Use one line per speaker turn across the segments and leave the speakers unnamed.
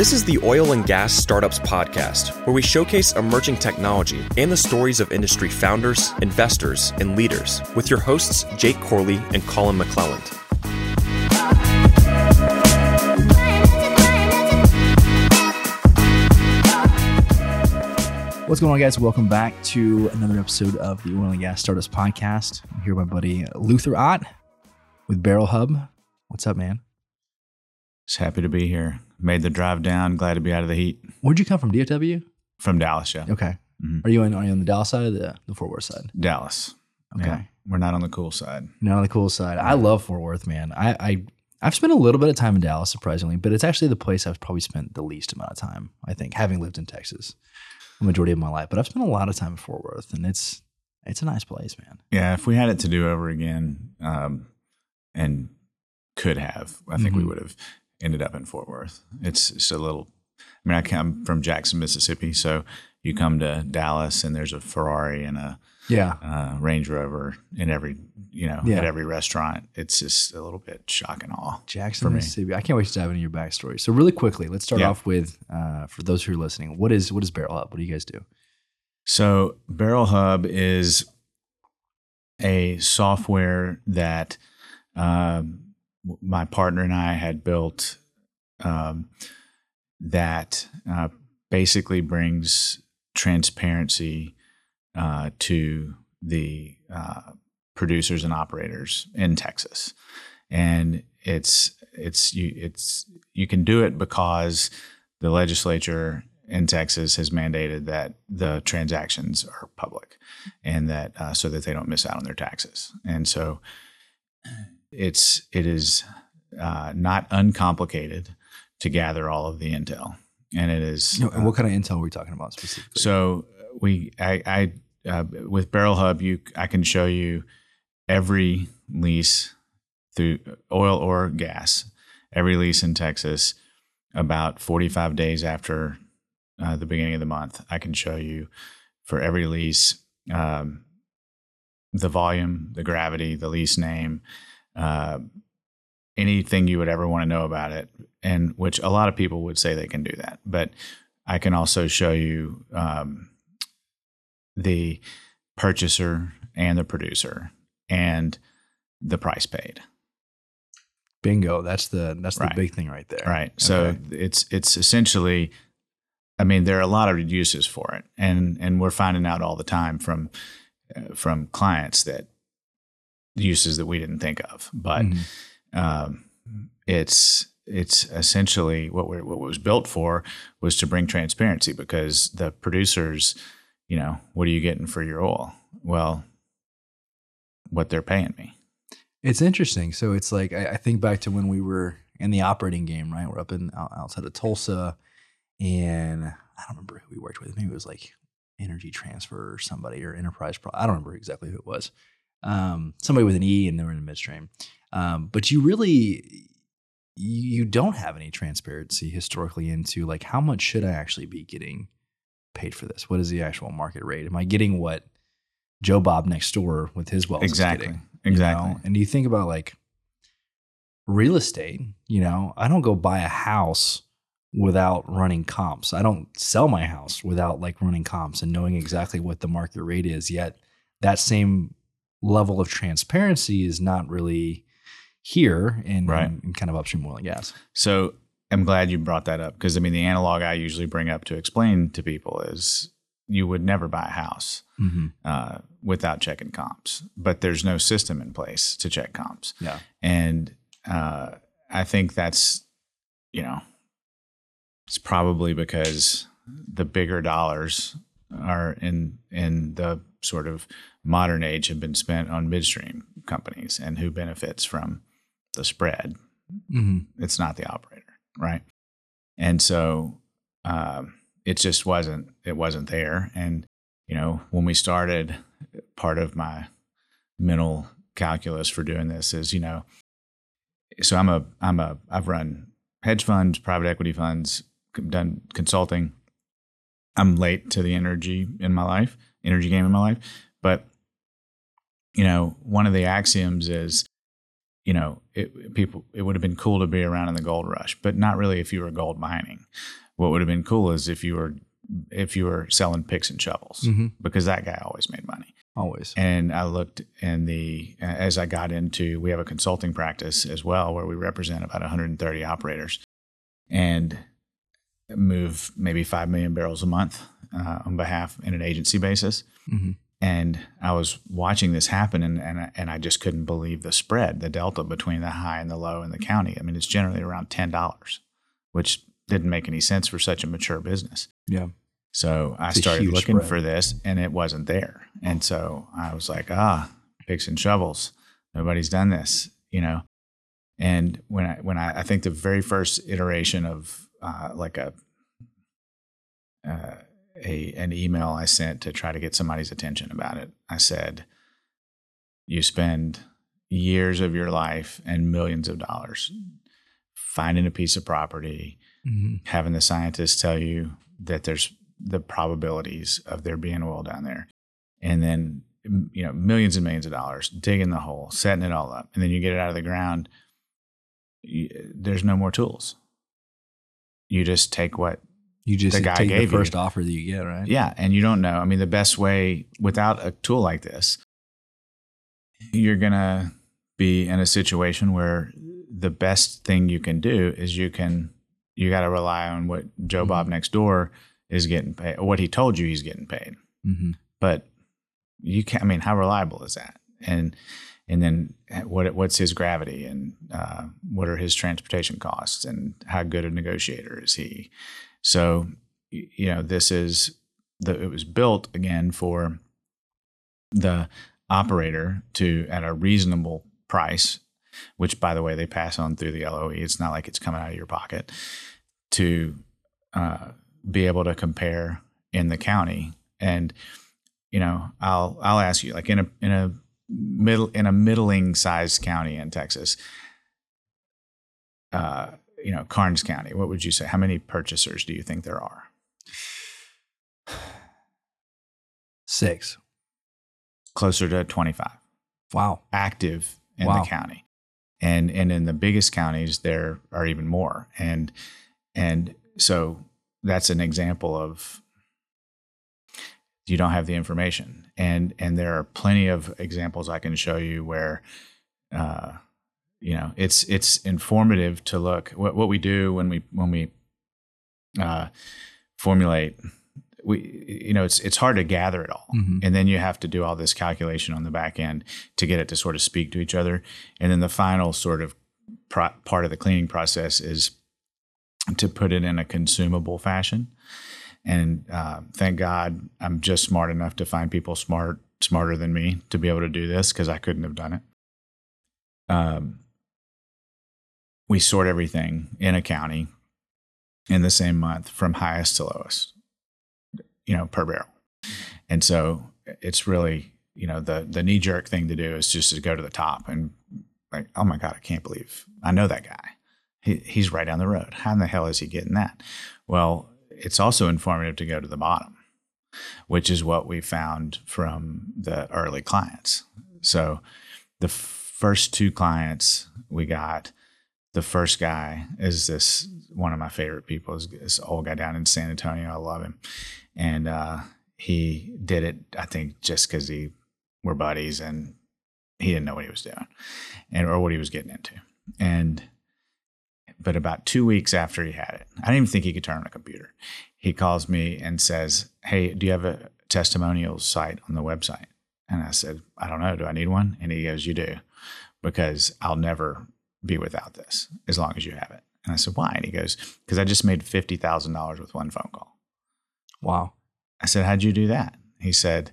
This is the Oil and Gas Startups Podcast, where we showcase emerging technology and the stories of industry founders, investors, and leaders with your hosts, Jake Corley and Colin McClelland.
What's going on, guys? Welcome back to another episode of the Oil and Gas Startups Podcast. I'm here with my buddy Luther Ott with Barrel Hub. What's up, man?
Just happy to be here. Made the drive down. Glad to be out of the heat.
Where'd you come from? DFW?
From Dallas, yeah.
Okay.
Mhm.
Are you on, are you on the Dallas side or the, the Fort Worth side?
Dallas.
Okay.
Yeah. We're not on the cool side.
Not on the cool side. I love Fort Worth, man. I, I I've spent a little bit of time in Dallas, surprisingly, but it's actually the place I've probably spent the least amount of time. I think, having lived in Texas the majority of my life, but I've spent a lot of time in Fort Worth, and it's it's a nice place, man.
Yeah, if we had it to do over again, um, and could have, I think we
Mhm.
would have ended up in Fort Worth. It's just a little. I mean, I come from Jackson, Mississippi, so you come to Dallas and there's a Ferrari and a
Yeah.
uh, Range Rover in every, you know,
Yeah.
at every restaurant. It's just a little bit shock and awe.
Jackson. Mississippi. I can't wait to dive into your backstory. So, really quickly, let's start
Yeah.
off with uh, for those who are listening. What is what is Barrel Hub? What do you guys do?
So Barrel Hub is a software that um, my partner and I had built um, that uh, basically brings transparency uh, to the uh, producers and operators in Texas, and it's it's you it's you can do it because the legislature in Texas has mandated that the transactions are public and that uh, so that they don't miss out on their taxes. And so it's it is uh, not uncomplicated to gather all of the intel, and it is.
and what kind of intel are we talking about specifically?
So we, I, I uh, with Barrel Hub, you, I can show you every lease through oil or gas, every lease in Texas, about 45 days after uh, the beginning of the month. I can show you for every lease um, the volume, the gravity, the lease name, uh, anything you would ever want to know about it, and which a lot of people would say they can do that, but I can also show you um, the purchaser and the producer and the price paid.
Bingo. That's the that's the big thing right there.
Right. So it's it's essentially I mean there are a lot of uses for it and and we're finding out all the time from uh, from clients that uses that we didn't think of. But
Mhm.
um, it's it's essentially what we what was built for was to bring transparency because the producers, you know, what are you getting for your oil? Well, what they're paying me.
It's interesting. So it's like I, I think back to when we were in the operating game, right? We're up in outside of Tulsa, and I don't remember who we worked with. Maybe it was like Energy Transfer or somebody or Enterprise. Pro- I don't remember exactly who it was. Um, somebody with an E, and they were in the midstream. Um, but you really you don't have any transparency historically into like how much should I actually be getting paid for this? What is the actual market rate? Am I getting what Joe Bob next door with his is
exactly.
getting?
Exactly.
know? And you think about like real estate, you know, I don't go buy a house without running comps. I don't sell my house without like running comps and knowing exactly what the market rate is. Yet that same level of transparency is not really here in,
Right.
in, in kind of upstream oil and gas.
So I'm glad you brought that up because I mean the analog I usually bring up to explain to people is you would never buy a house
Mm-hmm.
uh, without checking comps, but there's no system in place to check comps,
Yeah.
and uh, I think that's you know it's probably because the bigger dollars are in in the sort of modern age have been spent on midstream companies and who benefits from the spread.
Mm-hmm.
it's not the operator right? And so um, it just wasn't it wasn't there. And you know when we started part of my mental calculus for doing this is you know so i'm a i'm a i've run hedge funds private equity funds done consulting. I'm late to the energy in my life energy game in my life but you know one of the axioms is you know, it, people, it would have been cool to be around in the gold rush, but not really if you were gold mining. What would have been cool is if you were, if you were selling picks and shovels,
Mm-hmm.
because that guy always made money.
Always.
And I looked in the, as I got into, we have a consulting practice as well where we represent about 130 operators and move maybe 5 million barrels a month uh, on behalf in an agency basis.
Mm-hmm.
And I was watching this happen and, and, I- and I just couldn't believe the spread, the delta between the high and the low in the county. I mean, it's generally around $10, which didn't make any sense for such a mature business.
Yeah.
So I
It's
started looking
spread.
for this and it wasn't there. And so I was like, ah, picks and shovels. Nobody's done this, you know. And when I when I, I think the very first iteration of uh, like a uh, a an email I sent to try to get somebody's attention about it, I said, you spend years of your life and millions of dollars finding a piece of property,
Mm-hmm.
having the scientists tell you that there's the probabilities of there being oil down there and then you know millions and millions of dollars digging the hole setting it all up and then you get it out of the ground you, there's no more tools you just take what
You just
The guy
take the
gave you-
first offer that you get, right?
yeah and you don't know i mean the best way without a tool like this you're gonna be in a situation where the best thing you can do is you can you got to rely on what joe bob next door is getting paid or what he told you he's getting paid
Mm-hmm.
but you can't. I mean, how reliable is that? And and then what what's his gravity and uh, what are his transportation costs and how good a negotiator is he? So you know, this is the it was built again for the operator to at a reasonable price, which by the way they pass on through the LOE. It's not like it's coming out of your pocket to uh, be able to compare in the county and you know i'll i'll ask you like in a in a middle in a middling sized county in texas uh you know Karnes county what would you say how many purchasers do you think there are
Six.
closer to 25
Wow.
active in
Wow.
the county and and in the biggest counties there are even more and and so that's an example of you don't have the information and and there are plenty of examples i can show you where uh you know it's it's informative to look. What what we do when we when we uh formulate we you know it's it's hard to gather it all.
Mhm.
and then you have to do all this calculation on the back end to get it to sort of speak to each other. And then the final sort of pro- part of the cleaning process is to put it in a consumable fashion. And uh, thank god i'm just smart enough to find people smart smarter than me to be able to do this because i couldn't have done it. Um, we sort everything in a county in the same month from highest to lowest you know per barrel. And so it's really you know the the knee jerk thing to do is just to go to the top and like oh my god i can't believe i know that guy. He, he's right down the road. How in the hell is he getting that? Well it's also informative to go to the bottom which is what we found from the early clients. So the first two clients we got the first guy is this one of my favorite people is this old guy down in san antonio. I love him. And uh, he did it i think just because he were buddies and he didn't know what he was doing and or what he was getting into. And but about two weeks after he had it i didn't even think he could turn on a computer. He calls me and says hey do you have a testimonials site on the website? And i said i don't know. Do i need one? And he goes you do because i'll never be without this as long as you have it and i said why and he goes because i just made $50000 with one phone call
Wow.
I said, How'd you do that? He said,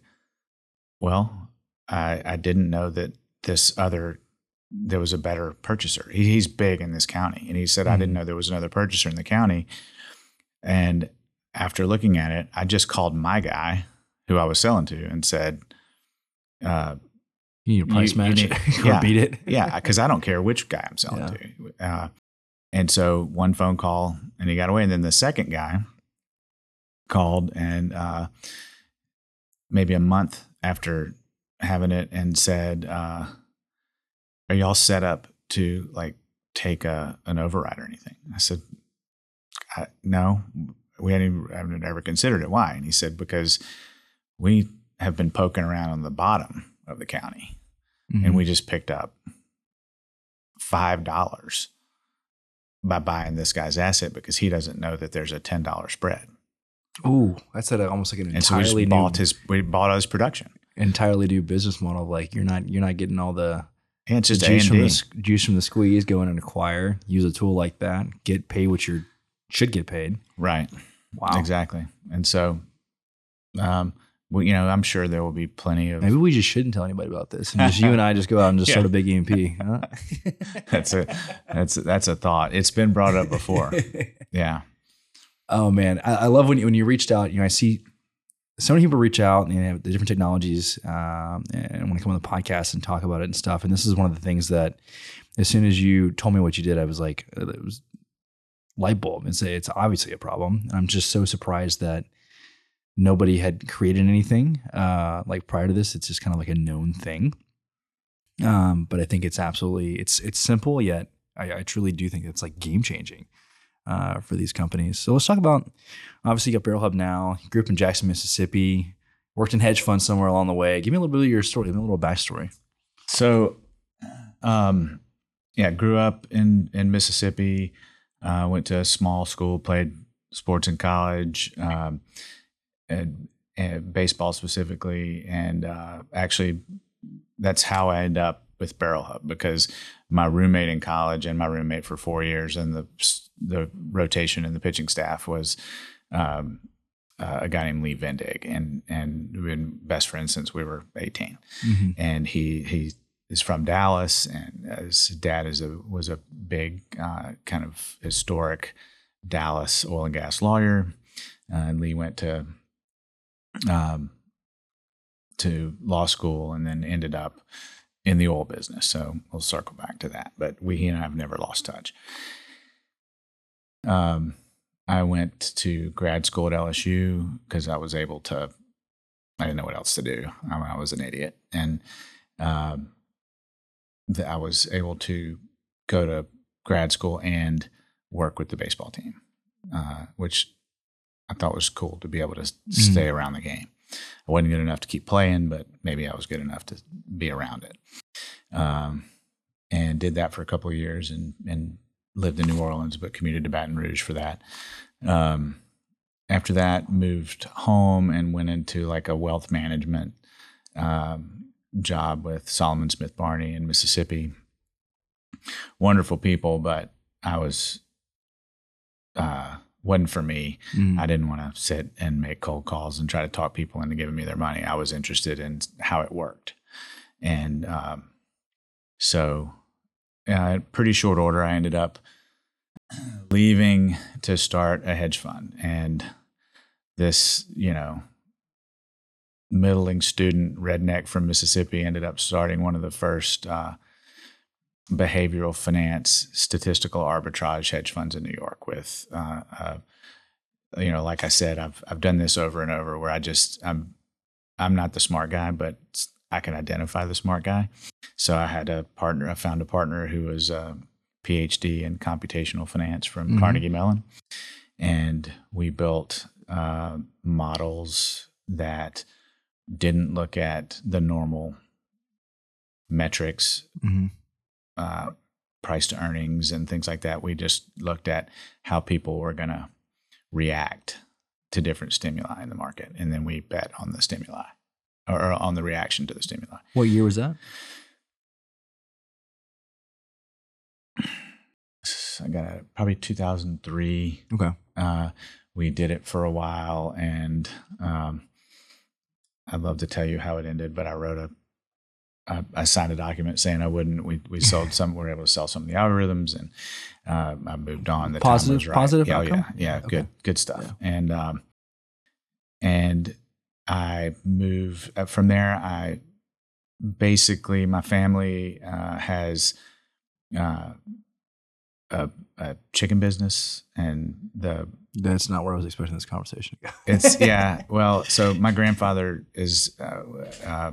Well, I, I didn't know that this other, there was a better purchaser. He, he's big in this county. And he said, I didn't know there was another purchaser in the county. And after looking at it, I just called my guy who I was selling to and said, uh,
You need to price
You- you
match
need-
it
yeah.
or beat it.
yeah, because I don't care which guy I'm selling to. Uh, and so one phone call and he got away. And then the second guy called and uh, maybe a month after having it and said, uh, Are y'all set up to like take a an override or anything? I said, I, no, we hadn't, haven't ever considered it. Why? And he said, because we have been poking around on the bottom of the county
Mm-hmm.
and we just picked up five dollars by buying this guy's asset because he doesn't know that there's a ten dollar spread.
Ooh, that's at a, almost like an
And so we
entirely
just
new,
bought his we bought his production.
entirely new business model. Like you're not you're not getting all the
And it's just
juice from the juice from the squeeze. Go in and acquire. Use a tool like that. Get paid what you should get paid.
Right.
Wow.
Exactly. And so um well, you know, I'm sure there will be plenty of
Maybe we just shouldn't tell anybody about this, and just you and I just go out and just
Yeah.
start a big E&P. Huh?
that's a that's that's a thought. It's been brought up before. Yeah.
Oh man, I, I love when you, when you reached out. You know, I see so many people reach out and they have the different technologies, um, and want to come on the podcast and talk about it and stuff. And this is one of the things that, as soon as you told me what you did, I was like, uh, it was light bulb. and say it's obviously a problem. And I'm just so surprised that nobody had created anything uh, like prior to this. It's just kind of like a known thing. Um, but I think it's absolutely it's it's simple yet I, I truly do think it's like game changing uh, for these companies. So let's talk about obviously you got Barrel Hub now. You grew up in Jackson, Mississippi. Worked in hedge funds somewhere along the way. Give me a little bit of your story. Give me a little backstory.
So, um, yeah, grew up in in Mississippi. Uh, went to a small school, played sports in college, um, and, and baseball specifically, and uh, actually, that's how I end up with Barrel Hub because my roommate in college and my roommate for four years, and the the rotation in the pitching staff was. Um, uh, a guy named Lee Vendig, and and we've been best friends since we were eighteen and he he is from Dallas, and his dad is a was a big uh, kind of historic Dallas oil and gas lawyer. Uh, and Lee went to um, to law school and then ended up in the oil business. So we'll circle back to that. But we he and I have never lost touch. Um, I went to grad school at LSU because I was able to I didn't know what else to do. I, mean, I was an idiot, and um, th- I was able to go to grad school and work with the baseball team, uh, which I thought it was cool to be able to s- stay around the game. I wasn't good enough to keep playing, but maybe I was good enough to be around it. Um, and did that for a couple of years, and and lived in New Orleans, but commuted to Baton Rouge for that. Um, after that moved home and went into like a wealth management um, job with Salomon Smith Barney in mississippi wonderful people but i was uh, wasn't for me.
Mhm.
i didn't want to sit and make cold calls and try to talk people into giving me their money. I was interested in how it worked. And um, so uh, pretty short order i ended up leaving to start a hedge fund. And this you know middling student redneck from mississippi ended up starting one of the first uh, behavioral finance statistical arbitrage hedge funds in new york with uh, uh, you know like i said i've i've done this over and over where i just i'm i'm not the smart guy but i can identify the smart guy so i had a partner i found a partner who was a phd in computational finance from
Mhm.
carnegie mellon and we built uh, models that didn't look at the normal metrics
Mhm.
Uh, price to earnings and things like that. We just looked at how people were going to react to different stimuli in the market, and then we bet on the stimuli or, on the reaction to the stimuli.
What year was that?
I got it probably 2003.
Okay.
Uh, we did it for a while, and um, I'd love to tell you how it ended, but I wrote a I, I signed a document saying I wouldn't. We we sold some. We were able to sell some of the algorithms, and uh, I moved on. The
Positive-
right.
positive
Yeah,
outcome?
yeah, yeah,
Okay.
good, good stuff.
Yeah.
And um, and I moved uh, from there. I basically my family uh, has uh, a, a chicken business, and the
That's not where I was expecting this conversation to go.
it's yeah. Well, so my grandfather is uh, uh,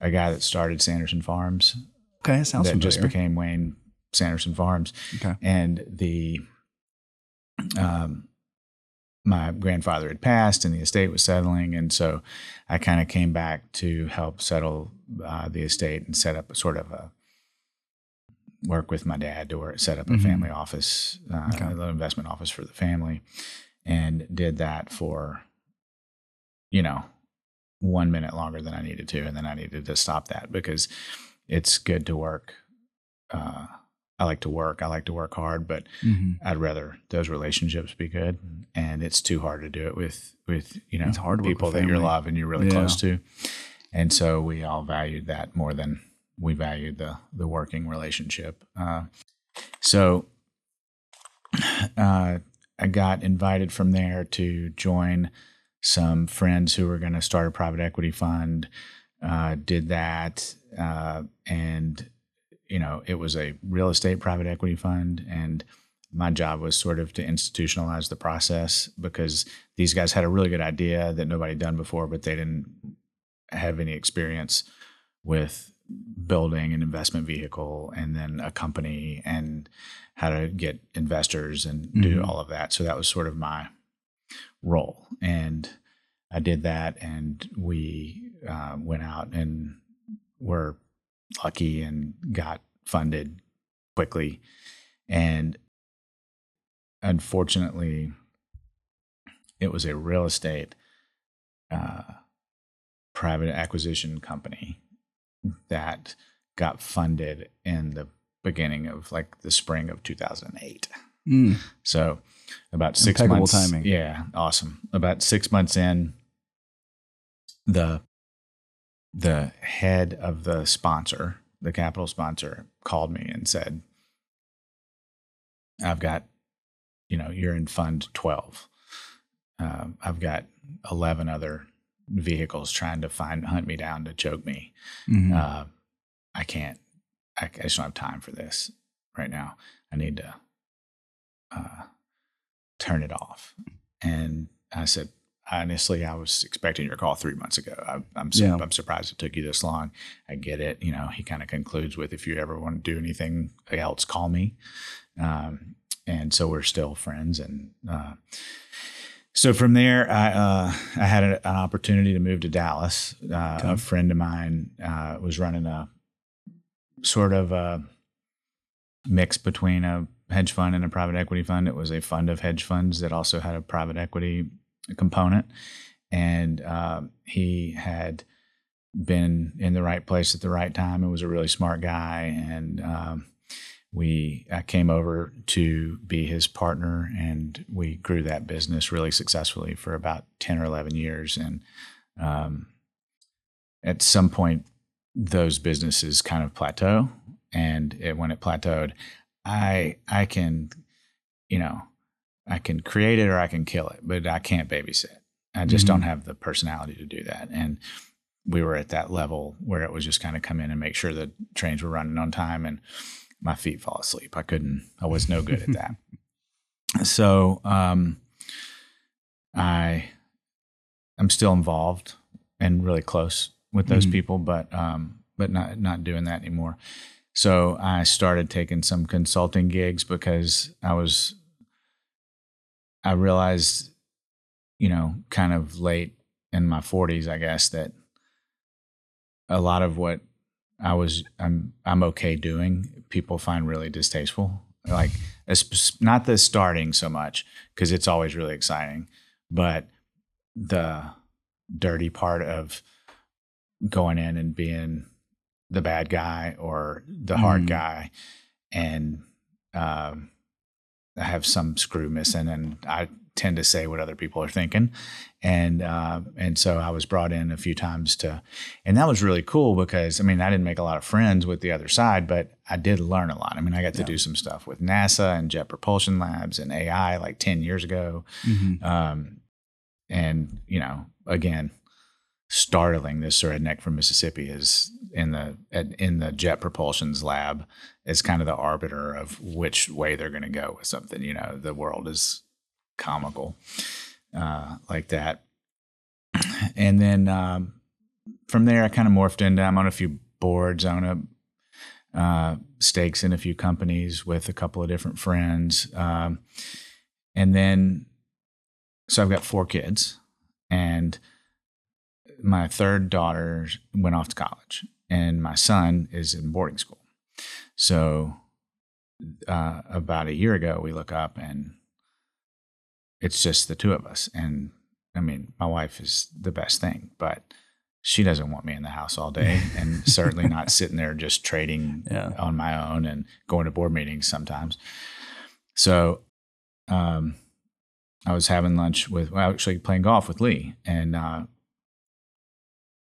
a guy that started Sanderson Farms
okay. Sounds
that
familiar.
just became Wayne Sanderson Farms,
Okay.
and the um, my grandfather had passed and the estate was settling, and so I kind of came back to help settle uh, the estate and set up a sort of a work with my dad to work, set up a
Mhm.
family office, uh,
Okay.
a little investment office for the family, and did that for you know one minute longer than I needed to, and then I needed to stop that because it's good to work. Uh, I like to work. I like to work hard, but
hmm
I'd rather those relationships be good, and it's too hard to do it with with you know people that you
family.
love and you're really
Yeah.
close to, and so we all valued that more than we valued the the working relationship. Uh, so uh, I got invited from there to join some friends who were going to start a private equity fund. Uh, did that, uh, and you know, it was a real estate private equity fund, and my job was sort of to institutionalize the process because these guys had a really good idea that nobody had done before, but they didn't have any experience with building an investment vehicle and then a company and how to get investors and do
Mhm.
all of that. So that was sort of my role. And I did that, and we uh, went out and were lucky and got funded quickly. And unfortunately, it was a real estate uh, private acquisition company that got funded in the beginning of like the spring of 2008.
Mm.
So about six
Impeccable
months.
timing.
Yeah, awesome. About six months in, the the head of the sponsor, the capital sponsor, called me and said, "I've got, you know, you're in Fund 12. Um, I've got 11 other vehicles trying to find hunt me down to choke me.
Mhm.
Uh, I can't. I, I just don't have time for this right now. I need to uh, turn it off. And I said, honestly, I was expecting your call three months ago. I, I'm su-
Yeah.
I'm surprised it took you this long. I get it. You know, he kind of concludes with, if you ever want to do anything else, call me. Um, and so we're still friends. And uh, so from there, I uh, I had a, an opportunity to move to Dallas. Uh,
Okay.
A friend of mine uh, was running a sort of a mix between a hedge fund and a private equity fund. It was a fund of hedge funds that also had a private equity component, and um, he had been in the right place at the right time. It was a really smart guy, and um, we I came over to be his partner, and we grew that business really successfully for about ten or eleven years. And um, at some point, those businesses kind of plateau, and it, when it plateaued, I I can, you know, I can create it or I can kill it, but I can't babysit. I just
Mhm.
don't have the personality to do that, and we were at that level where it was just kind of come in and make sure the trains were running on time and my feet fall asleep. I couldn't, I was no good at that. so, um, I, I'm still involved and really close with those
Mhm.
people, but, um, but not, not doing that anymore. So I started taking some consulting gigs because I was, I realized, you know, kind of late in my 40s, I guess, that a lot of what I was I'm I'm okay doing, people find really distasteful. Like not the starting so much because it's always really exciting, but the dirty part of going in and being the bad guy or the hard
Mm.
guy, and um, I have some screw missing, and I tend to say what other people are thinking, and uh, and so I was brought in a few times to, and that was really cool because I mean I didn't make a lot of friends with the other side, but I did learn a lot. I mean I got to
Yeah.
do some stuff with NASA and Jet Propulsion Labs and AI like ten years ago,
Mhm.
um, and you know again startling this redneck from Mississippi is in the in the jet propulsions lab is kind of the arbiter of which way they're going to go with something. You know, the world is comical uh, like that. And then um, from there, I kind of morphed into. I'm on a few boards. I own a uh, stakes in a few companies with a couple of different friends. Um, and then, so I've got four kids, and my third daughter went off to college, and my son is in boarding school. So, uh, about a year ago, we look up and it's just the two of us. And I mean, my wife is the best thing, but she doesn't want me in the house all day and certainly not sitting there just trading
Yeah.
on my own and going to board meetings sometimes. So, um, I was having lunch with, well, actually playing golf with Lee, and uh,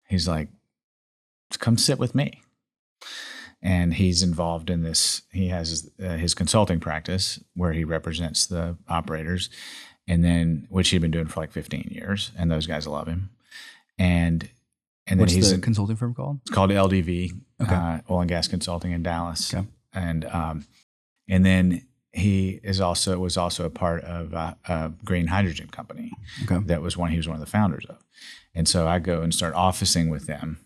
he's like, "Come sit with me." And he's involved in this. He has uh, his consulting practice where he represents the operators, and then which he'd been doing for like 15 years, and those guys love him. And and then
What's
he's
the
in-
consulting firm called?
it's called LDV,
Okay.
uh, Oil and Gas Consulting in Dallas.
Okay.
And um, and then he is also was also a part of a, a green hydrogen company
Okay.
that was one he was one of the founders of. And so I go and start officing with them,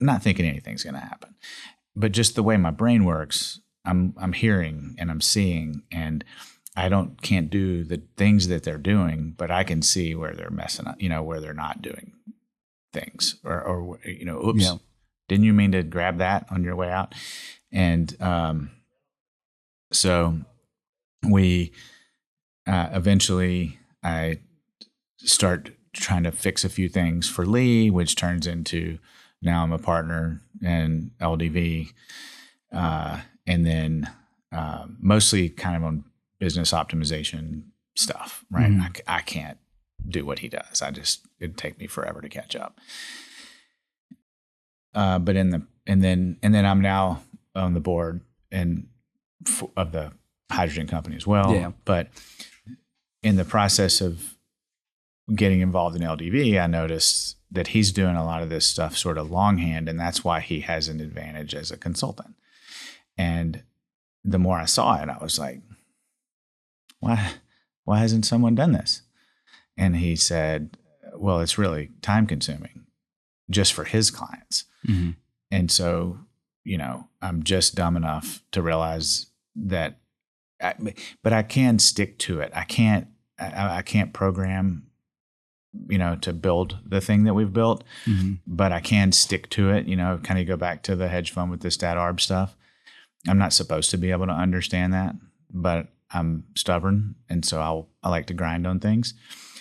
not thinking anything's going to happen, but just the way my brain works, I'm I'm hearing and I'm seeing, and I don't can't do the things that they're doing, but I can see where they're messing up, you know, where they're not doing things, or or you know, oops,
Yeah.
didn't you mean to grab that on your way out? And um, so we uh, eventually I start trying to fix a few things for Lee, which turns into now I'm a partner in LDV, uh, and then uh, mostly kind of on business optimization stuff. Right,
Mhm.
I I, can't do what he does. I just it'd take me forever to catch up. Uh, but in the and then and then I'm now on the board and f- of the hydrogen company as well.
Yeah.
But in the process of getting involved in LDV, I noticed that he's doing a lot of this stuff sort of longhand, and that's why he has an advantage as a consultant. And the more I saw it, I was like, why why hasn't someone done this? And he said, well, it's really time consuming just for his clients.
Mm-hmm.
And so, you know, I'm just dumb enough to realize that, I, but I can stick to it. I can't, I, I can't program, you know, to build the thing that we've built,
Mm-hmm.
but I can stick to it. You know, kind of go back to the hedge fund with the stat arb stuff. I'm not supposed to be able to understand that, but I'm stubborn, and so I'll I like to grind on things.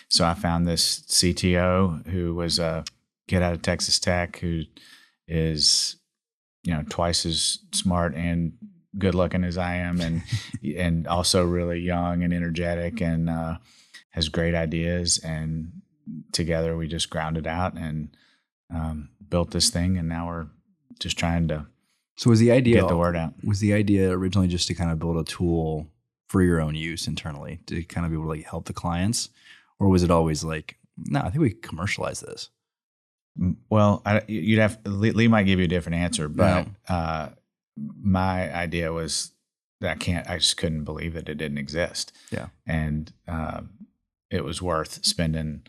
So I found this CTO who was a kid out of Texas Tech who is, you know, twice as smart and good looking as I am, and and also really young and energetic, and uh, has great ideas. And together we just ground it out and um, built this thing, and now we're just trying to
So was the idea
get the word out.
was the idea originally just to kind of build a tool for your own use internally to kind of be able to like help the clients, or was it always like, no, I think we commercialize this.
Well, I, you'd have Lee, might give you a different answer, but uh, my idea was that I can't. I just couldn't believe that it didn't exist.
Yeah.
and um, it was worth spending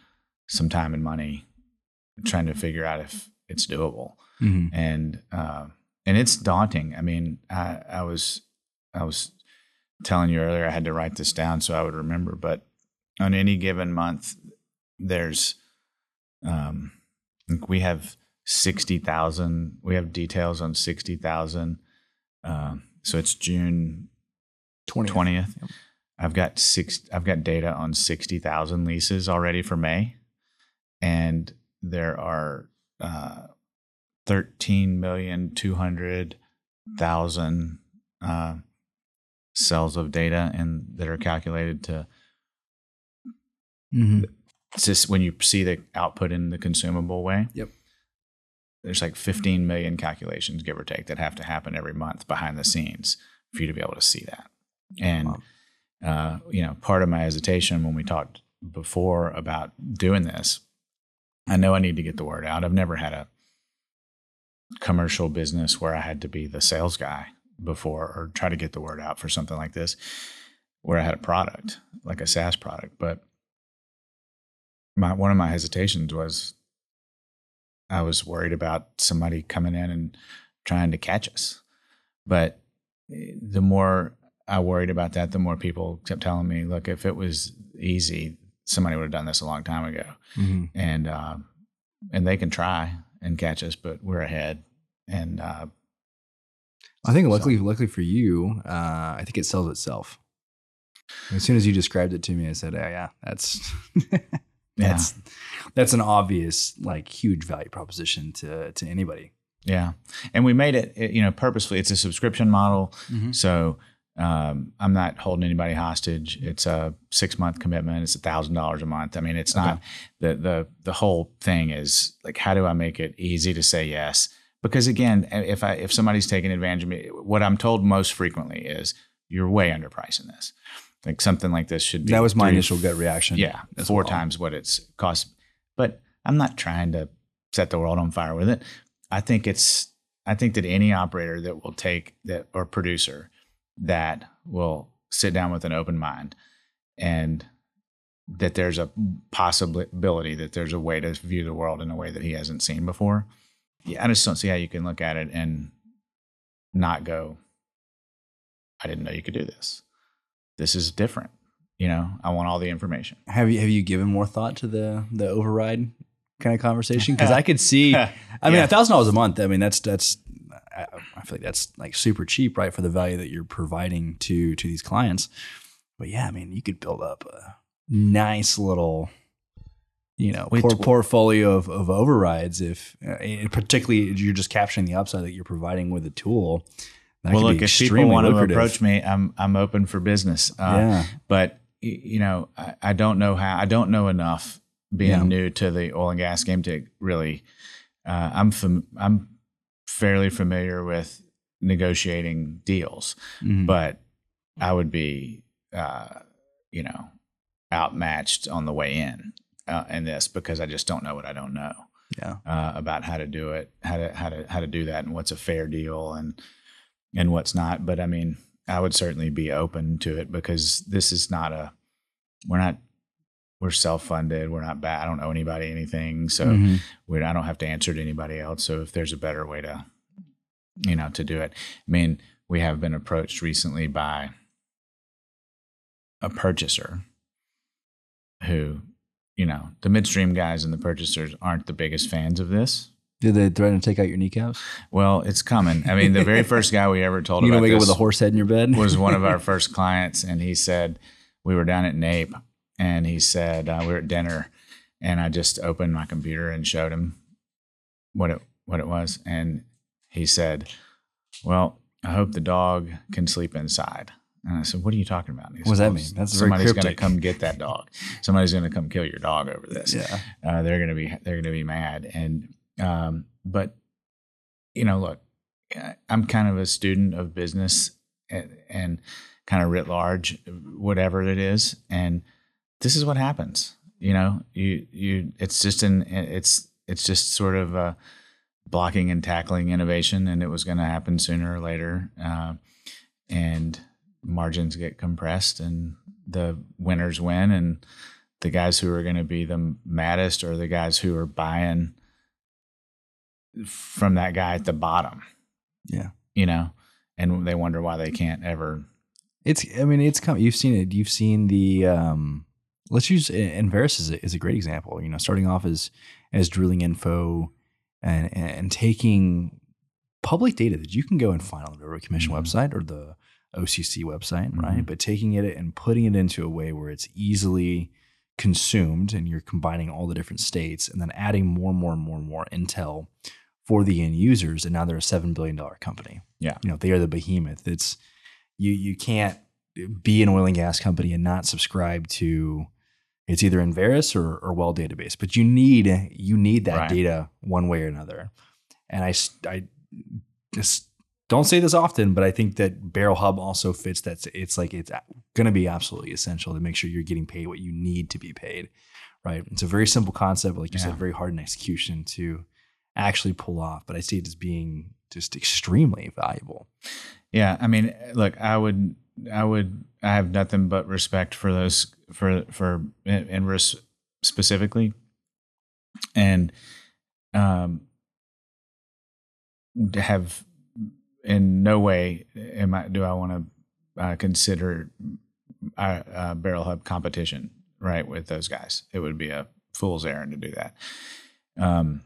some time and money trying to figure out if it's doable.
Mm-hmm.
and uh, and it's daunting. I mean, I, I was I was telling you earlier I had to write this down so I would remember. But on any given month, there's um, we have sixty thousand. We have details on sixty thousand. Um, so it's June
Twenty.
twentieth.
Yep.
I've got six. I've got data on sixty thousand leases already for May, and there are uh, thirteen million two hundred thousand uh, cells of data, and that are calculated to.
Mm-hmm.
It's just when you see the output in the consumable way.
Yep.
There's like 15 million calculations, give or take, that have to happen every month behind the scenes for you to be able to see that. And
Wow.
uh, you know, part of my hesitation when we talked before about doing this, I know I need to get the word out. I've never had a commercial business where I had to be the sales guy before or try to get the word out for something like this, where I had a product, like a SaaS product. But my one of my hesitations was I was worried about somebody coming in and trying to catch us. but eh, the more I worried about that, the more people kept telling me, "Look, if it was easy, somebody would have done this a long time ago."
Mm-hmm.
And um, and they can try and catch us, but we're ahead. And uh,
I think luckily, luckily for you, uh, I think it sells itself. As soon as you described it to me, I said, "Yeah, yeah, that's that's that's an obvious, like, huge value proposition to to anybody."
Yeah, and we made it, you know, purposefully. It's a subscription model,
Mhm.
so um, I'm not holding anybody hostage. It's a six month commitment. It's a thousand dollars a month. I mean, it's not the the the whole thing is like, how do I make it easy to say yes? Because again, if I if somebody's taking advantage of me, what I'm told most frequently is you're way underpricing this. Like something like this should be.
That was my
three-
initial gut reaction.
Yeah, four
well.
times what it's cost. But I'm not trying to set the world on fire with it. I think it's I think that any operator that will take that or producer that will sit down with an open mind and that there's a possibility that there's a way to view the world in a way that he hasn't seen before. Yeah, I just don't see how you can look at it and not go, I didn't know you could do this. This is different. You know, I want all the information.
Have you have you given more thought to the the override kind of conversation? Because I could see. I mean, a thousand dollars a month. I mean, that's that's. I, I feel like that's like super cheap, right, for the value that you're providing to to these clients. But yeah, I mean, you could build up a nice little, you know,
We-
por- portfolio of, of overrides. If uh, particularly you're just capturing the upside that you're providing with the tool. That
well, look, if people want to approach me, I'm I'm open for business. Uh,
yeah,
But you know, I, I don't know how. I don't know enough being
Yeah.
new to the oil and gas game to really. Uh, I'm fam- I'm fairly familiar with negotiating deals,
Mhm.
but I would be, uh, you know, outmatched on the way in uh, in this because I just don't know what I don't know
yeah.
uh, about how to do it, how to how to how to do that, and what's a fair deal and and what's not. But I mean, I would certainly be open to it because this is not a we're not we're self funded. We're not bad. I don't owe anybody anything, so
Mhm.
we I don't have to answer to anybody else. So if there's a better way to you know to do it, I mean, we have been approached recently by a purchaser who you know the midstream guys and the purchasers aren't the biggest fans of this
Did they threaten to take out your kneecaps?
well it's coming i mean the very first guy we ever told
You
about
wake up with a horse head in your bed?
was one of our first clients and he said we were down at NAPE and he said uh, we were at dinner and i just opened my computer and showed him what it what it was and he said well i hope the dog can sleep inside and i said what are you talking about
What does that mean? That's
somebody's going to come get that dog somebody's going to come kill your dog over this
yeah.
uh, they're gonna be they're gonna be mad. And um, but you know, look, I'm kind of a student of business and, and kind of writ large, whatever it is, and this is what happens. You know, you you it's just an it's it's just sort of blocking and tackling innovation, and it was going to happen sooner or later. Uh, and margins get compressed, and the winners win, and the guys who are going to be the maddest are the guys who are buying from that guy at the bottom.
Yeah.
You know, and they wonder why they can't ever.
It's. I mean, it's come. You've seen it. You've seen the. um Let's use Enverus is a, is a great example. You know, starting off as as Drillinginfo and and taking public data that you can go and find on the Railroad Commission
Mhm.
website or the OCC website, right?
Mhm.
But taking it and putting it into a way where it's easily consumed, and you're combining all the different states, and then adding more and more and more and more intel for the end users, and now they're a seven billion dollar company.
Yeah.
you know they are the behemoth. It's you you can't be an oil and gas company and not subscribe to it's either Enverus or, or WellDatabase, but you need you need that
Right.
data one way or another. And i just don't say this often, but I think that Barrel Hub also fits that. It's like it's going to be absolutely essential to make sure you're getting paid what you need to be paid. Right? It's a very simple concept, but like you
Yeah.
said, very hard in execution to actually pull off. But I see it as being just extremely valuable.
Yeah, I mean, look, I would, I would, I have nothing but respect for those for for and specifically, and um, have in no way am I do I want to uh, consider uh, uh, Barrel Hub competition right with those guys. It would be a fool's errand to do that. Um,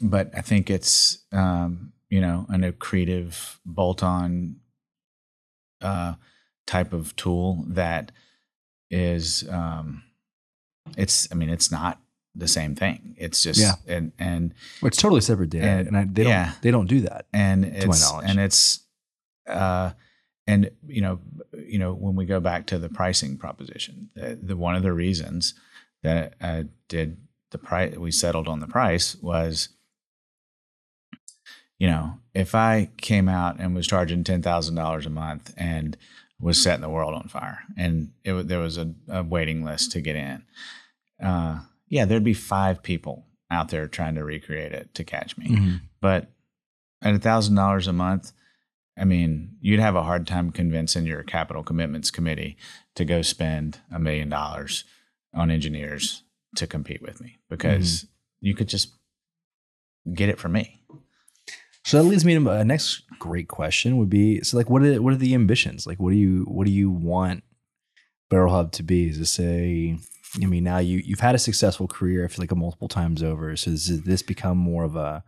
but I think it's um, you know an accretive bolt-on uh, type of tool that is um, it's I mean it's not the same thing. It's just
Yeah.
and and
Well, it's totally separate data,
And-
and, I, they don't
yeah.
they don't do that.
and
my
it's
knowledge.
and it's uh and you know you know when we go back to the pricing proposition the, the one of the reasons that I did the price we settled on the price was you know if I came out and was charging ten thousand dollars a month and was setting the world on fire and it, there was a, a waiting list to get in uh yeah there'd be five people out there trying to recreate it to catch me
Mhm.
but at a thousand dollars a month, I mean, you'd have a hard time convincing your capital commitments committee to go spend a million dollars on engineers to compete with me because you could just get it from me.
So that leads me to my next great question would be so like what are what are the ambitions? Like what do you what do you want Barrel Hub to be? Is this a I mean now you you've had a successful career I feel like a multiple times over. So does this become more of a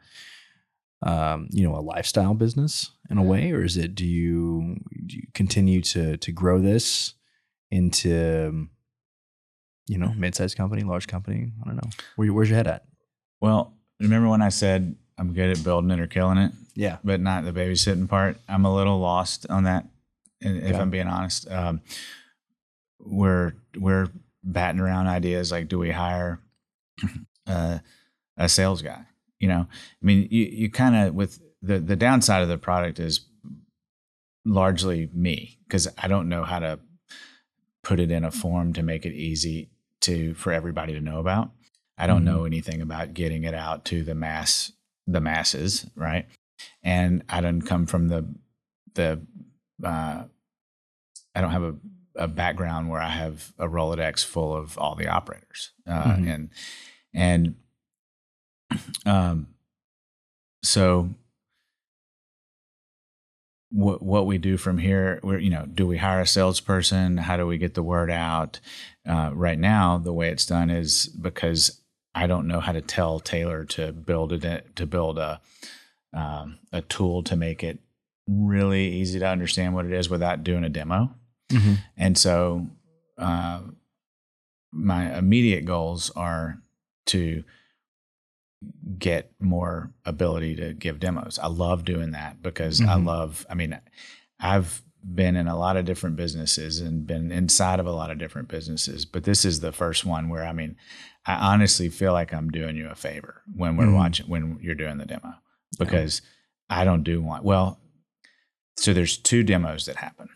um, you know, a lifestyle business in a way, or is it do you, do you continue to to grow this into you know, mid-sized company, large company? I don't know. Where, you- where's your head at?
Well, remember when I said I'm good at building it or killing it,
Yeah.
but not the babysitting part? I'm a little lost on that, if. I'm being honest. Um, we're we're batting around ideas like, do we hire uh, a sales guy? You know, I mean, you you kind of with the the downside of the product is largely me because I don't know how to put it in a form to make it easy to for everybody to know about. I don't
Mhm.
know anything about getting it out to the mass the masses, right? And I don't come from the the uh, I don't have a, a background where I have a Rolodex full of all the operators, uh,
Mhm.
and and um, so what what we do from here, we're you know, do we hire a salesperson? How do we get the word out? Uh, right now, the way it's done is because I don't know how to tell Taylor to build it to build a um, a tool to make it really easy to understand what it is without doing a demo.
Mm-hmm.
And so, uh, my immediate goals are to get more ability to give demos. I love doing that because I
Mhm.
love, I mean, I've been in a lot of different businesses and been inside of a lot of different businesses, but this is the first one where, I mean, I honestly feel like I'm doing you a favor when we're
Mhm.
watching, when you're doing the demo because I don't do one. Well, so there's two demos that happen.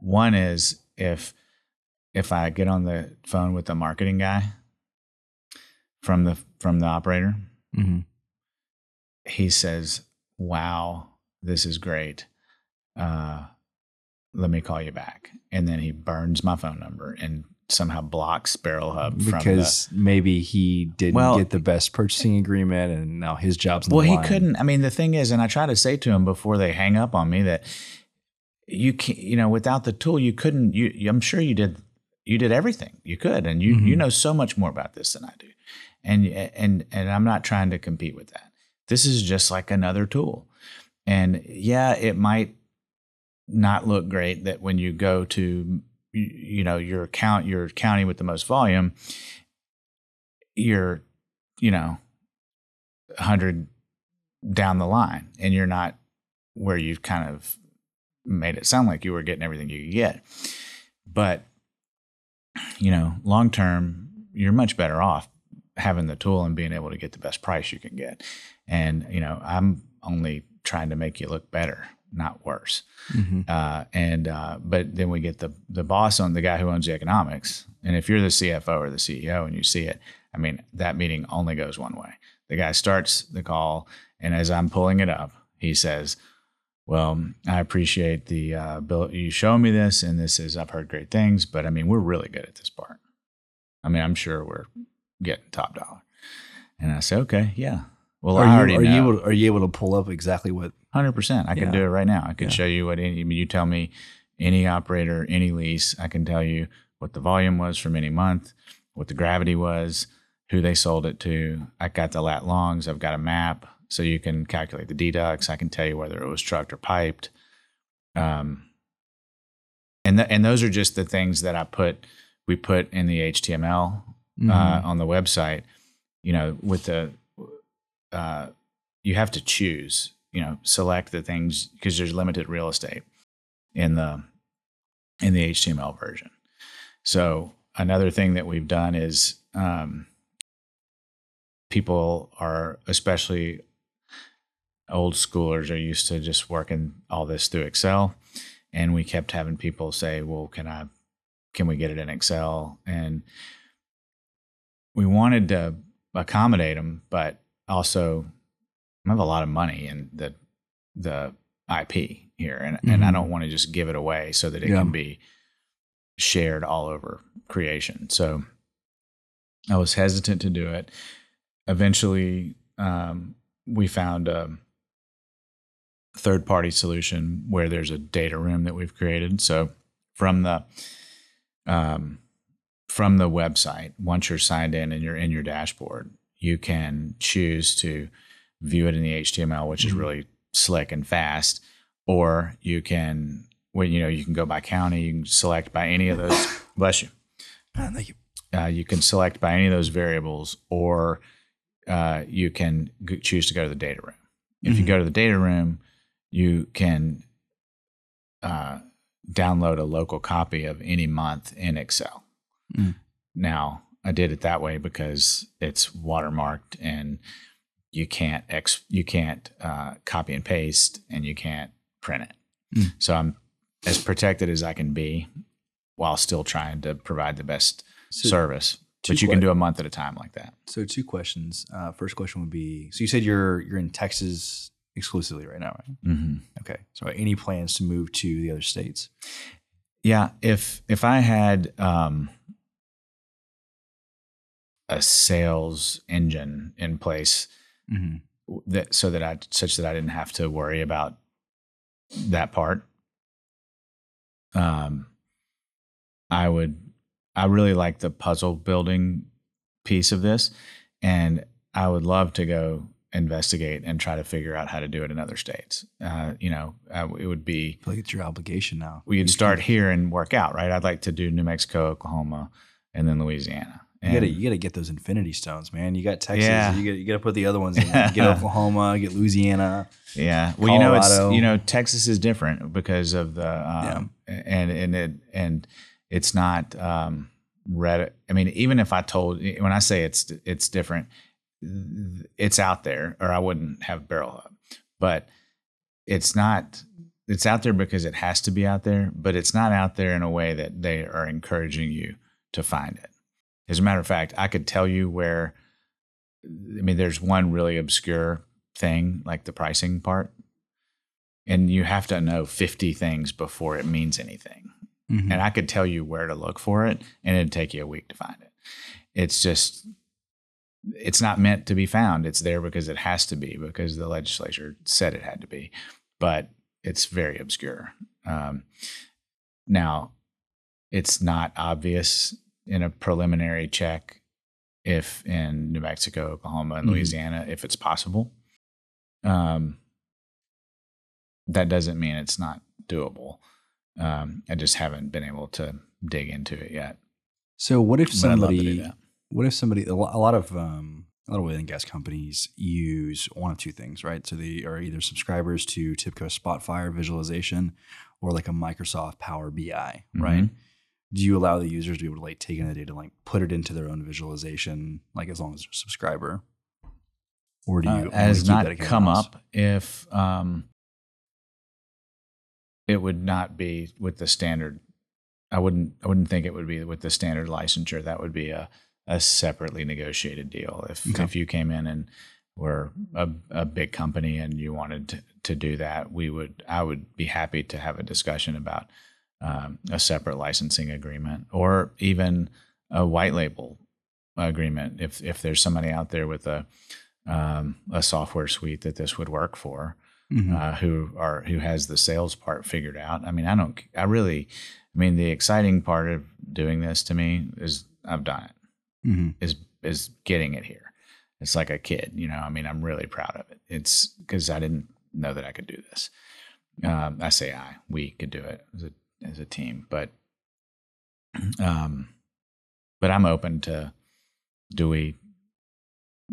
One is if if I get on the phone with the marketing guy from the from the operator,
Mm-hmm.
he says, "Wow, this is great. Uh, let me call you back." And then he burns my phone number and somehow blocks Barrel Hub from the
because maybe he didn't
Well-
get the best purchasing agreement, and now his job's
Well, he
line.
couldn't. I mean, the thing is, and I try to say to him before they hang up on me that you can you know, without the tool, you couldn't. You, you- I'm sure you did. You did everything you could, and you you
Mhm.
know so much more about this than I do. And and and I'm not trying to compete with that. This is just like another tool. And yeah, it might not look great that when you go to you you know your count your county with the most volume, you're you know 100 down the line and you're not where you've kind of made it sound like you were getting everything you could get. But, you know, long term, you're much better off having the tool and being able to get the best price you can get. And, you know, I'm only trying to make you look better, not worse.
Mhm.
Uh, and uh, but then we get the the boss on the guy who owns the economics. And if you're the CFO or the CEO and you see it, I mean, that meeting only goes one way. The guy starts the call, and as I'm pulling it up, he says, "Well, I appreciate the uh, bill you showing me this, and this is I've heard great things, but I mean, we're really good at this part. I mean, I'm sure we're getting top dollar." And I say, "Okay, yeah. Well,
Are
I
you
already
are
know."
you able are you able to pull up exactly what
Hundred percent. I could
Yeah.
do it right now. I could
Yeah.
show you what any. I mean, you tell me any operator, any lease. I can tell you what the volume was from any month, what the gravity was, who they sold it to. I got the lat longs. I've got a map, so you can calculate the deducts. I can tell you whether it was trucked or piped. Um, and th- and those are just the things that I put. We put in the HTML uh,
Mhm.
on the website. You know, with the uh, you have to choose. You know, select the things because there's limited real estate in the in the HTML version. So another thing that we've done is um, people are especially old schoolers are used to just working all this through Excel, and we kept having people say, "Well, can I? Can we get it in Excel?" And we wanted to accommodate them, but also I have a lot of money in the the IP here, and and I
Mhm.
don't want to just give it away so that it
Yeah.
can be shared all over creation. So I was hesitant to do it. Eventually, um, we found a third party solution where there's a data room that we've created. So from the um, from the website, once you're signed in and you're in your dashboard, you can choose to view it in the HTML, which is
Mhm.
really slick and fast, or you can well, you know, you can go by county, you can select by any of those. bless you
thank you.
uh, you can select by any of those variables, or uh, you can g- choose to go to the data room. If you
Mhm.
go to the data room, you can uh, download a local copy of any month in Excel.
Mm.
Now, I did it that way because it's watermarked and you can't ex- you can't uh, copy and paste and you can't print it.
Mm.
So I'm as protected as I can be while still trying to provide the best
So-
service. But you can do a month at a time like that.
So two questions. Uh, first question would be: So you said you're you're in Texas exclusively right now, right?
Mm-hmm.
Okay. So any plans to move to the other states?
Yeah, if if I had um, a sales engine in place
Mm-hmm.
that so that I such that I didn't have to worry about that part, um, I would. I really like the puzzle building piece of this, and I would love to go investigate and try to figure out how to do it in other states. Uh, you know, uh, it would be
like it's your obligation now.
we could start here and work out, right? I'd like to do New Mexico, Oklahoma, and then Louisiana.
You gotta you gotta get those infinity stones, man. You got Texas.
Yeah.
You got you gotta put the other ones in. there. Get Oklahoma. Get Louisiana.
yeah. Well, you know, it's you know, Texas is different because of the um, and and it and it's not um, red. I mean, even if I told when I say it's it's different, it's out there, or I wouldn't have Barrel Hub, but it's not. It's out there because it has to be out there, but it's not out there in a way that they are encouraging you to find it. As a matter of fact, I could tell you where. I mean, there's one really obscure thing, like the pricing part, and you have to know 50 things before it means anything.
Mhm.
And I could tell you where to look for it, and it'd take you a week to find it. It's just, it's not meant to be found. It's there because it has to be, because the legislature said it had to be, but it's very obscure. Um, now, it's not obvious in a preliminary check if in New Mexico, Oklahoma, and
Mhm.
Louisiana, if it's possible. Um, that doesn't mean it's not doable. Um, I just haven't been able to dig into it yet.
So what if
But I'd love to do
somebody? What if somebody? A lot of um, a lot of oil and gas companies use one of two things, right? So they are either subscribers to TIBCO Spotfire visualization or like a Microsoft Power BI, right?
Mhm.
Do you allow the users to be able to like take in the data, like put it into their own visualization, like as long as they're a subscriber, or do you
Uh,
only
has
keep
not
that
come up if um, it would not be with the standard. I wouldn't. I wouldn't think it would be with the standard licensure. That would be a a separately negotiated deal. If
Okay.
if you came in and were a, a big company and you wanted to, to do that, we would. I would be happy to have a discussion about um, a separate licensing agreement or even a white label agreement. If if there's somebody out there with a um, a software suite that this would work for,
Mhm.
uh, who are who has the sales part figured out. I mean, I don't. I really. I mean, the exciting part of doing this to me is I've done it.
Mhm.
Is is getting it here. It's like a kid, you know. I mean, I'm really proud of it. It's because I didn't know that I could do this. Um, I say I, we could do it as a as a team, but um, but I'm open to do we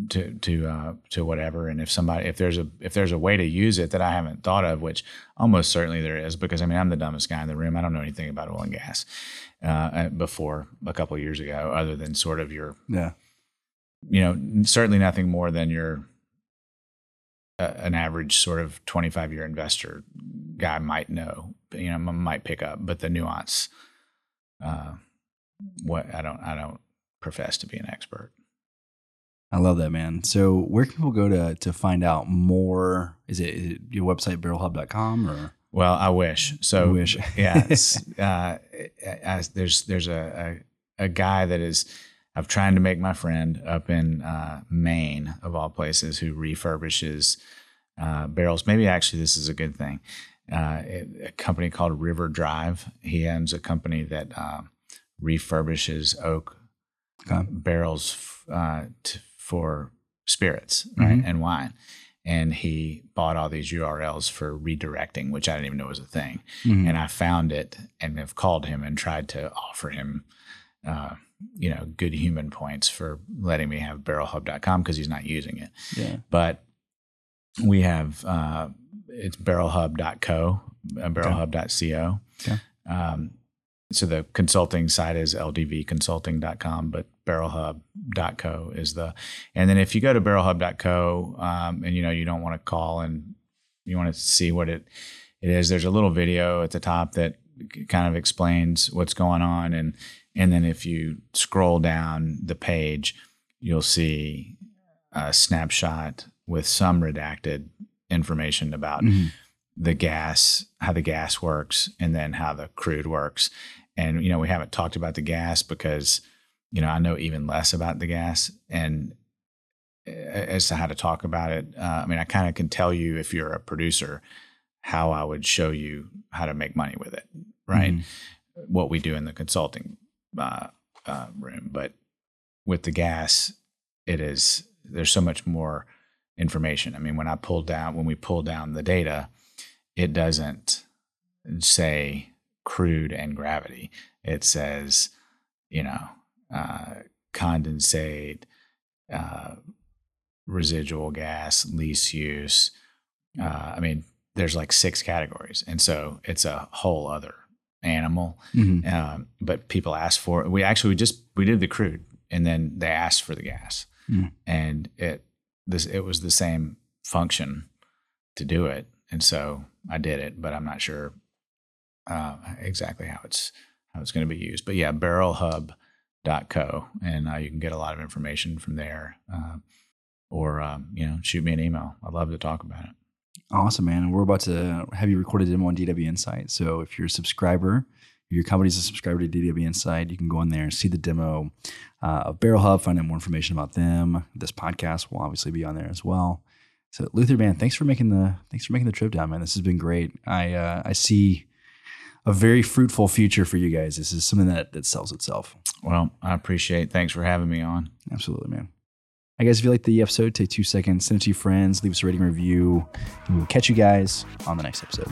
to to uh, to whatever, and if somebody if there's a if there's a way to use it that I haven't thought of, which almost certainly there is, because I mean I'm the dumbest guy in the room. I don't know anything about oil and gas uh, before a couple of years ago, other than sort of your
Yeah.
you know, certainly nothing more than your uh, an average sort of 25 year investor guy might know, you know, might pick up, but the nuance, uh, what I don't, I don't profess to be an expert.
I love that, man. So, where can people go to to find out more? Is it, is it your website, barrelhub.com or?
Well, I wish. So,
I wish.
yeah, it's, uh, as there's there's a, a a guy that is I'm trying to make my friend up in uh, Maine of all places who refurbishes uh, barrels. Maybe actually this is a good thing. Uh, a company called River Drive. He owns a company that uh, refurbishes oak
Okay.
barrels f- uh, t- for spirits, right,
Mhm.
and wine. And he bought all these URLs for redirecting, which I didn't even know was a thing.
Mhm.
And I found it and have called him and tried to offer him, uh, you know, good human points for letting me have barrelhub.com because he's not using it.
yeah.
But we have uh, it's barrelhub.co, uh, barrelhub.co.
Okay.
Um, so the consulting site is ldvconsulting.com, but barrelhub.co is the, and then if you go to barrelhub.co um, and you know, you don't want to call and you want to see what it, it is, there's a little video at the top that kind of explains what's going on. And, and then if you scroll down the page, you'll see a snapshot with some redacted information about
Mhm.
the gas, how the gas works, and then how the crude works. And you know, we haven't talked about the gas because you know I know even less about the gas and uh, as to how to talk about it. Uh, I mean, I kind of can tell you if you're a producer how I would show you how to make money with it, right?
Mhm.
What we do in the consulting uh, uh, room, but with the gas, it is there's so much more information. I mean, when I pull down when we pull down the data, it doesn't say crude and gravity. It says, you know, uh, condensate, uh, residual gas, lease use. Uh, I mean, there's like six categories, and so it's a whole other animal.
Mhm.
Um, but people ask for it. We actually we just we did the crude, and then they asked for the gas,
Mm.
and it this it was the same function to do it, and so I did it. But I'm not sure uh, exactly how it's how it's going to be used. But yeah, barrelhub.co, and uh, you can get a lot of information from there. Uh, or um, you know, shoot me an email. I'd love to talk about it.
Awesome, man. And we're about to have you record a demo on DW Insight. So if you're a subscriber, your company's a subscriber to DW Insight, you can go in there and see the demo uh, of Barrel Hub, find out more information about them. This podcast will obviously be on there as well. So Luther, man, thanks for making the thanks for making the trip down, man. This has been great. I uh, I see a very fruitful future for you guys. This is something that that sells itself.
Well, I appreciate. Thanks for having me on.
Absolutely, man. Guys, if you like the episode, take two seconds, send it to your friends, leave us a rating review, and we'll catch you guys on the next episode.